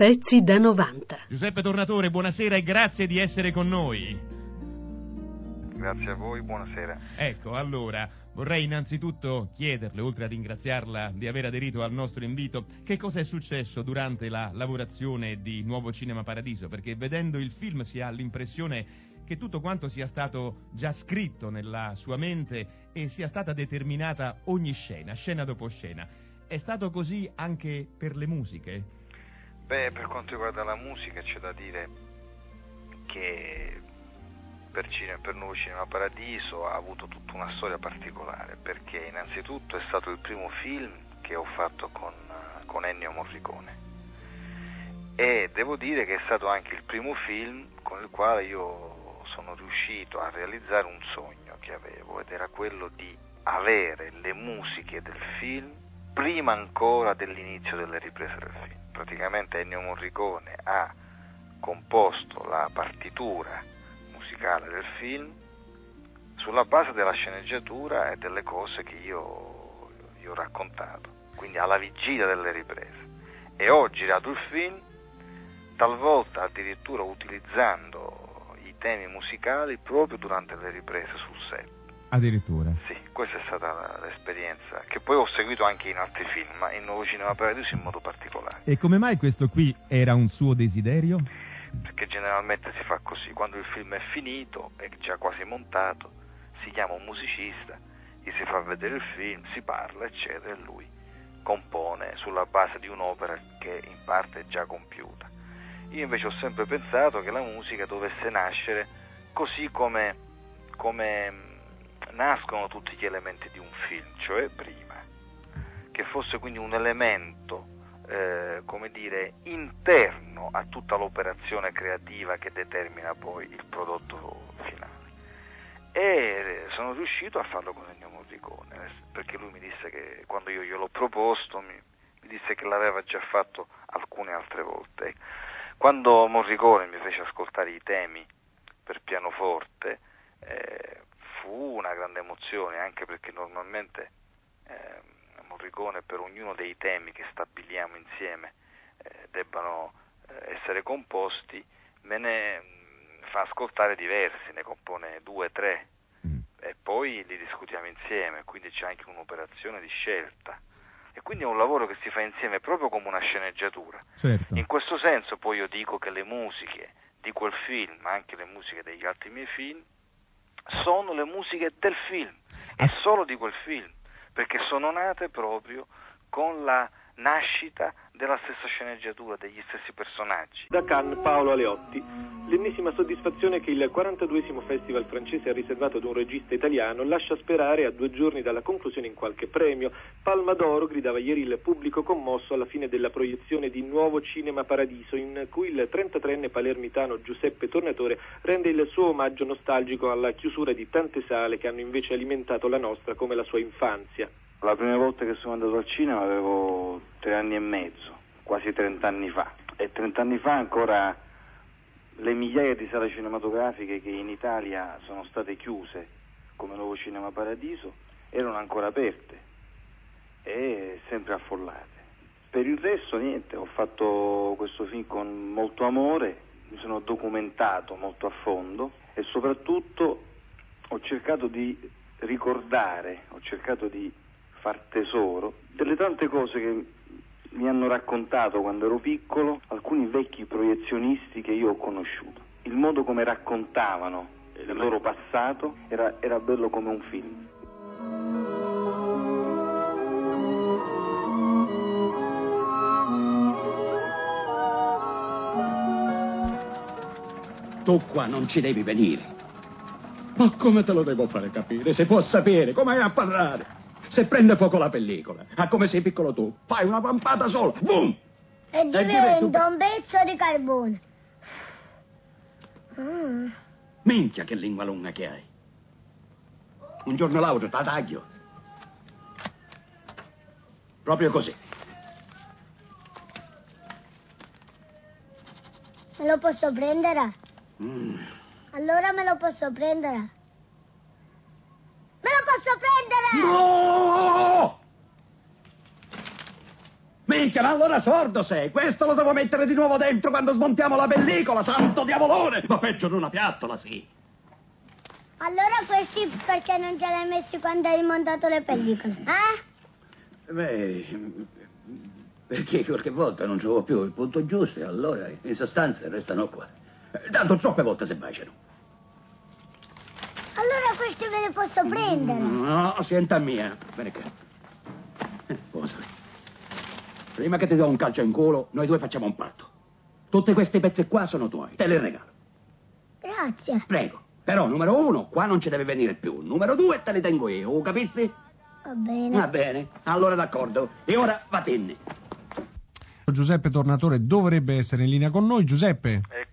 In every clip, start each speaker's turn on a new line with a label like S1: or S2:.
S1: Pezzi da 90.
S2: Giuseppe Tornatore, buonasera e grazie di essere con noi.
S3: Grazie a voi, buonasera.
S2: Ecco, allora, vorrei innanzitutto chiederle, oltre a ringraziarla di aver aderito al nostro invito, che cosa è successo durante la lavorazione di Nuovo Cinema Paradiso, perché vedendo il film si ha l'impressione che tutto quanto sia stato già scritto nella sua mente e sia stata determinata ogni scena, scena dopo scena. È stato così anche per le musiche?
S3: Beh, per quanto riguarda la musica c'è da dire che per, Cine, per Nuovo Cinema Paradiso ha avuto tutta una storia particolare, perché innanzitutto è stato il primo film che ho fatto con, con Ennio Morricone. E devo dire che è stato anche il primo film con il quale io sono riuscito a realizzare un sogno che avevo ed era quello di avere le musiche del film prima ancora dell'inizio delle riprese del film praticamente Ennio Morricone ha composto la partitura musicale del film sulla base della sceneggiatura e delle cose che io, io ho raccontato, quindi alla vigilia delle riprese. E ho girato il film talvolta addirittura utilizzando i temi musicali proprio durante le riprese sul set.
S2: Addirittura?
S3: Sì, questa è stata l'esperienza che poi ho seguito anche in altri film, ma in Nuovo Cinema Paradiso in modo particolare.
S2: E come mai questo qui era un suo desiderio?
S3: Perché generalmente si fa così, quando il film è finito, è già quasi montato, si chiama un musicista, gli si fa vedere il film, si parla, eccetera, e lui compone sulla base di un'opera che in parte è già compiuta. Io invece ho sempre pensato che la musica dovesse nascere così come, come nascono tutti gli elementi di un film, cioè prima, che fosse quindi un elemento, eh, come dire, interno a tutta l'operazione creativa che determina poi il prodotto finale. E sono riuscito a farlo con Ennio Morricone, perché lui mi disse che quando io gliel'ho proposto mi, mi disse che l'aveva già fatto alcune altre volte. Quando Morricone mi fece ascoltare i temi per pianoforte, eh, fu una grande emozione, anche perché normalmente eh, Morricone per ognuno dei temi che stabiliamo insieme eh, debbano eh, essere composti, me ne mm, fa ascoltare diversi, ne compone due, tre mm. e poi li discutiamo insieme, quindi c'è anche un'operazione di scelta. E quindi è un lavoro che si fa insieme proprio come una sceneggiatura.
S2: Certo.
S3: In questo senso poi io dico che le musiche di quel film, ma anche le musiche degli altri miei film, sono le musiche del film e solo di quel film, perché sono nate proprio con la nascita della stessa sceneggiatura, degli stessi personaggi.
S4: Da Cannes Paolo Aleotti. L'ennesima soddisfazione che il 42esimo festival francese ha riservato ad un regista italiano lascia sperare a due giorni dalla conclusione in qualche premio. Palma d'Oro gridava ieri il pubblico commosso alla fine della proiezione di Nuovo Cinema Paradiso, in cui il 33enne palermitano Giuseppe Tornatore rende il suo omaggio nostalgico alla chiusura di tante sale che hanno invece alimentato la nostra come la sua infanzia.
S5: La prima volta che sono andato al cinema avevo tre anni e mezzo, quasi trent'anni fa. E trent'anni fa ancora le migliaia di sale cinematografiche che in Italia sono state chiuse, come Nuovo Cinema Paradiso, erano ancora aperte e sempre affollate. Per il resto niente, ho fatto questo film con molto amore, mi sono documentato molto a fondo e soprattutto ho cercato di ricordare, ho cercato di far tesoro delle tante cose che mi hanno raccontato quando ero piccolo alcuni vecchi proiezionisti che io ho conosciuto. Il modo come raccontavano il loro passato era, era bello come un film.
S6: Tu qua non ci devi venire. Ma come te lo devo fare capire? Se può sapere, come hai a parlare? Se prende fuoco la pellicola, a come sei piccolo tu, fai una pampata sola, boom!
S7: E diventa un pezzo di carbone.
S6: Mm. Minchia che lingua lunga che hai. Un giorno o l'altro ti taglio. Proprio così.
S7: Me lo posso prendere?
S6: Mm.
S7: Allora me lo posso prendere? Me lo posso prendere?
S6: No! Minchia, ma allora sordo sei! Questo lo devo mettere di nuovo dentro quando smontiamo la pellicola, santo diavolone! Ma peggio di una piattola, sì!
S7: Allora questi perché non ce li hai messi quando hai montato le pellicole? Eh?
S6: Beh, perché qualche volta non trovo più il punto giusto e allora in sostanza restano qua. Tanto troppe volte si baciano.
S7: Questi ve li posso prendere.
S6: No, senta mia. Vieni qua. Eh. Prima che ti do un calcio in culo, noi due facciamo un patto. Tutti questi pezzi qua sono tuoi, te li regalo.
S7: Grazie.
S6: Prego. Però, numero uno, qua non ci deve venire più. Numero due, te li tengo io, capisti?
S7: Va bene.
S6: Va bene, allora d'accordo. E ora vattene.
S1: Giuseppe Tornatore dovrebbe essere in linea con noi. Giuseppe,
S3: Eccomi.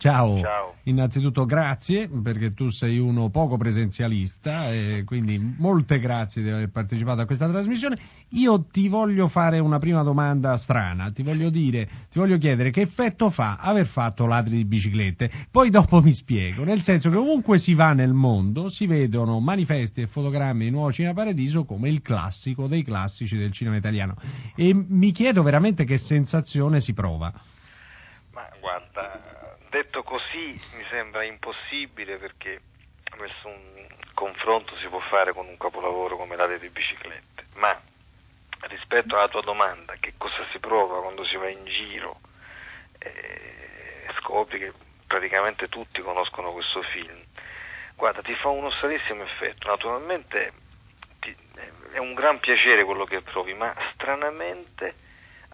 S1: Ciao.
S3: Ciao.
S1: Innanzitutto grazie perché tu sei uno poco presenzialista e quindi molte grazie di aver partecipato a questa trasmissione. Io ti voglio fare una prima domanda strana, ti voglio dire, ti voglio chiedere che effetto fa aver fatto ladri di biciclette. Poi dopo mi spiego, nel senso che ovunque si va nel mondo si vedono manifesti e fotogrammi di Nuovo Cinema Paradiso come il classico dei classici del cinema italiano. E mi chiedo veramente che sensazione si prova.
S3: Ma guarda, detto così mi sembra impossibile perché nessun confronto si può fare con un capolavoro come la di biciclette. Ma rispetto alla tua domanda, che cosa si prova quando si va in giro e scopri che praticamente tutti conoscono questo film, guarda, ti fa uno stranissimo effetto. Naturalmente ti- è un gran piacere quello che provi, ma stranamente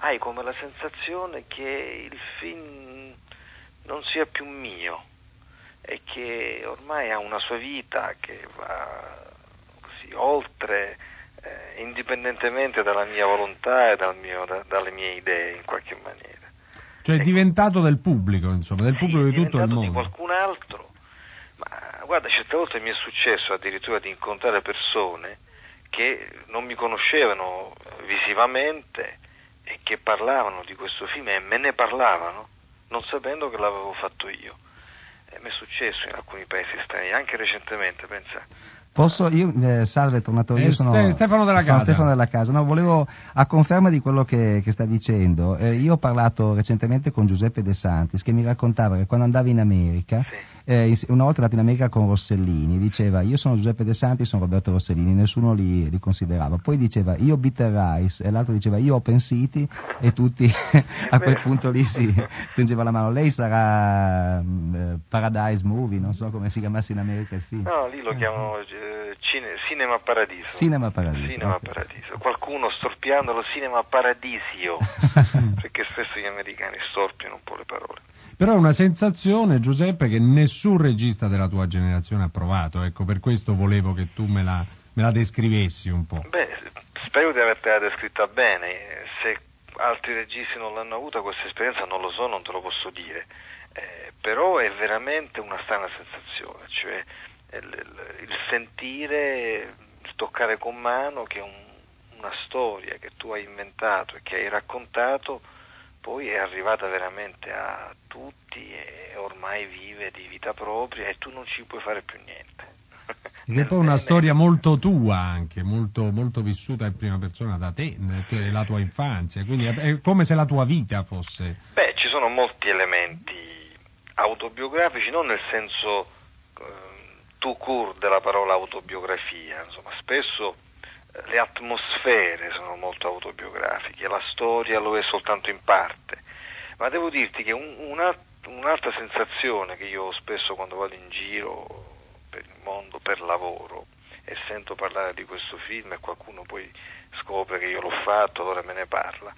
S3: hai come la sensazione che il film non sia più mio e che ormai ha una sua vita che va così oltre, eh, indipendentemente dalla mia volontà e dal mio- da- dalle mie idee in qualche maniera.
S1: Cioè è diventato del pubblico, insomma, del pubblico di tutto il
S3: diventato di
S1: mondo.
S3: qualcun altro. Ma guarda, certe volte mi è successo addirittura di incontrare persone che non mi conoscevano visivamente e che parlavano di questo film e me ne parlavano non sapendo che l'avevo fatto io. E mi è successo in alcuni paesi stranieri, anche recentemente, pensa.
S8: Posso, io, eh, salve tornatore,
S1: Eh,
S8: io sono
S1: Ste- Stefano della
S8: sono
S1: Casa.
S8: Stefano della Casa. No, volevo, a conferma di quello che, che sta dicendo, eh, io ho parlato recentemente con Giuseppe De Santis che mi raccontava che quando andava in America, eh, una volta andato in America con Rossellini, diceva io sono Giuseppe De Santis, sono Roberto Rossellini, nessuno li, li considerava. Poi diceva io Bitter Rice e l'altro diceva io Open City e tutti a quel punto lì si stringeva la mano. Lei sarà mm, eh, Paradise Movie, non so come si chiamasse in America il film.
S3: No, lì lo chiamano eh, cine- Cinema Paradiso.
S8: Cinema Paradiso,
S3: Cinema
S8: ok.
S3: Paradiso. Qualcuno storpiandolo Cinema Paradisio, perché spesso gli americani storpiano un po' le parole.
S1: Però è una sensazione, Giuseppe, che nessun regista della tua generazione ha provato. Ecco, per questo volevo che tu me la, me la descrivessi un po'.
S3: Beh, spero di avertela descritta bene. Se altri registi non l'hanno avuta questa esperienza non lo so, non te lo posso dire. Eh, però è veramente una strana sensazione, cioè il, sentire, il toccare con mano che un- una storia che tu hai inventato e che hai raccontato poi è arrivata veramente a tutti e ormai vive di vita propria e tu non ci puoi fare più niente.
S1: Che è poi una storia molto tua anche, molto, molto vissuta in prima persona da te, nella tua infanzia, quindi è, come se la tua vita fosse...
S3: Beh, ci sono molti elementi autobiografici, non nel senso tout court della parola autobiografia, insomma, spesso eh, le atmosfere sono molto autobiografiche, la storia lo è soltanto in parte, ma devo dirti che un- una- un'altra sensazione che io ho spesso quando vado in giro per il mondo per lavoro e sento parlare di questo film e qualcuno poi scopre che io l'ho fatto, allora me ne parla,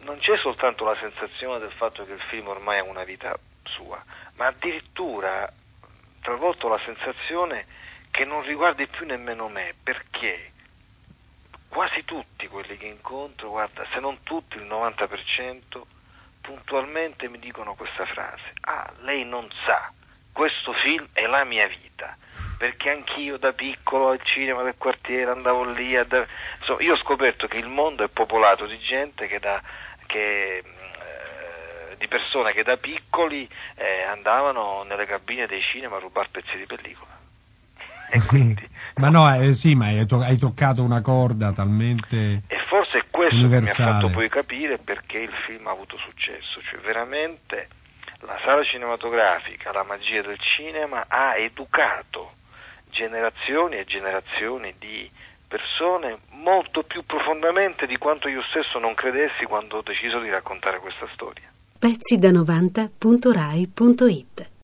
S3: non c'è soltanto la sensazione del fatto che il film ormai ha una vita sua, ma addirittura talvolta ho la sensazione che non riguardi più nemmeno me, perché quasi tutti quelli che incontro, guarda, se non tutti, il 90%, puntualmente mi dicono questa frase, ah, lei non sa, questo film è la mia vita, perché anch'io da piccolo al cinema del quartiere andavo lì, da- insomma, io ho scoperto che il mondo è popolato di gente che da, che, di persone che da piccoli eh, andavano nelle cabine dei cinema a rubare pezzi di pellicola. E quindi,
S1: Ma no, eh, sì, ma hai, to- hai toccato una corda talmente...
S3: e forse è questo che mi ha fatto poi capire perché il film ha avuto successo, cioè veramente la sala cinematografica, la magia del cinema ha educato generazioni e generazioni di persone molto più profondamente di quanto io stesso non credessi quando ho deciso di raccontare questa storia.
S9: Pezzi da 90.rai.it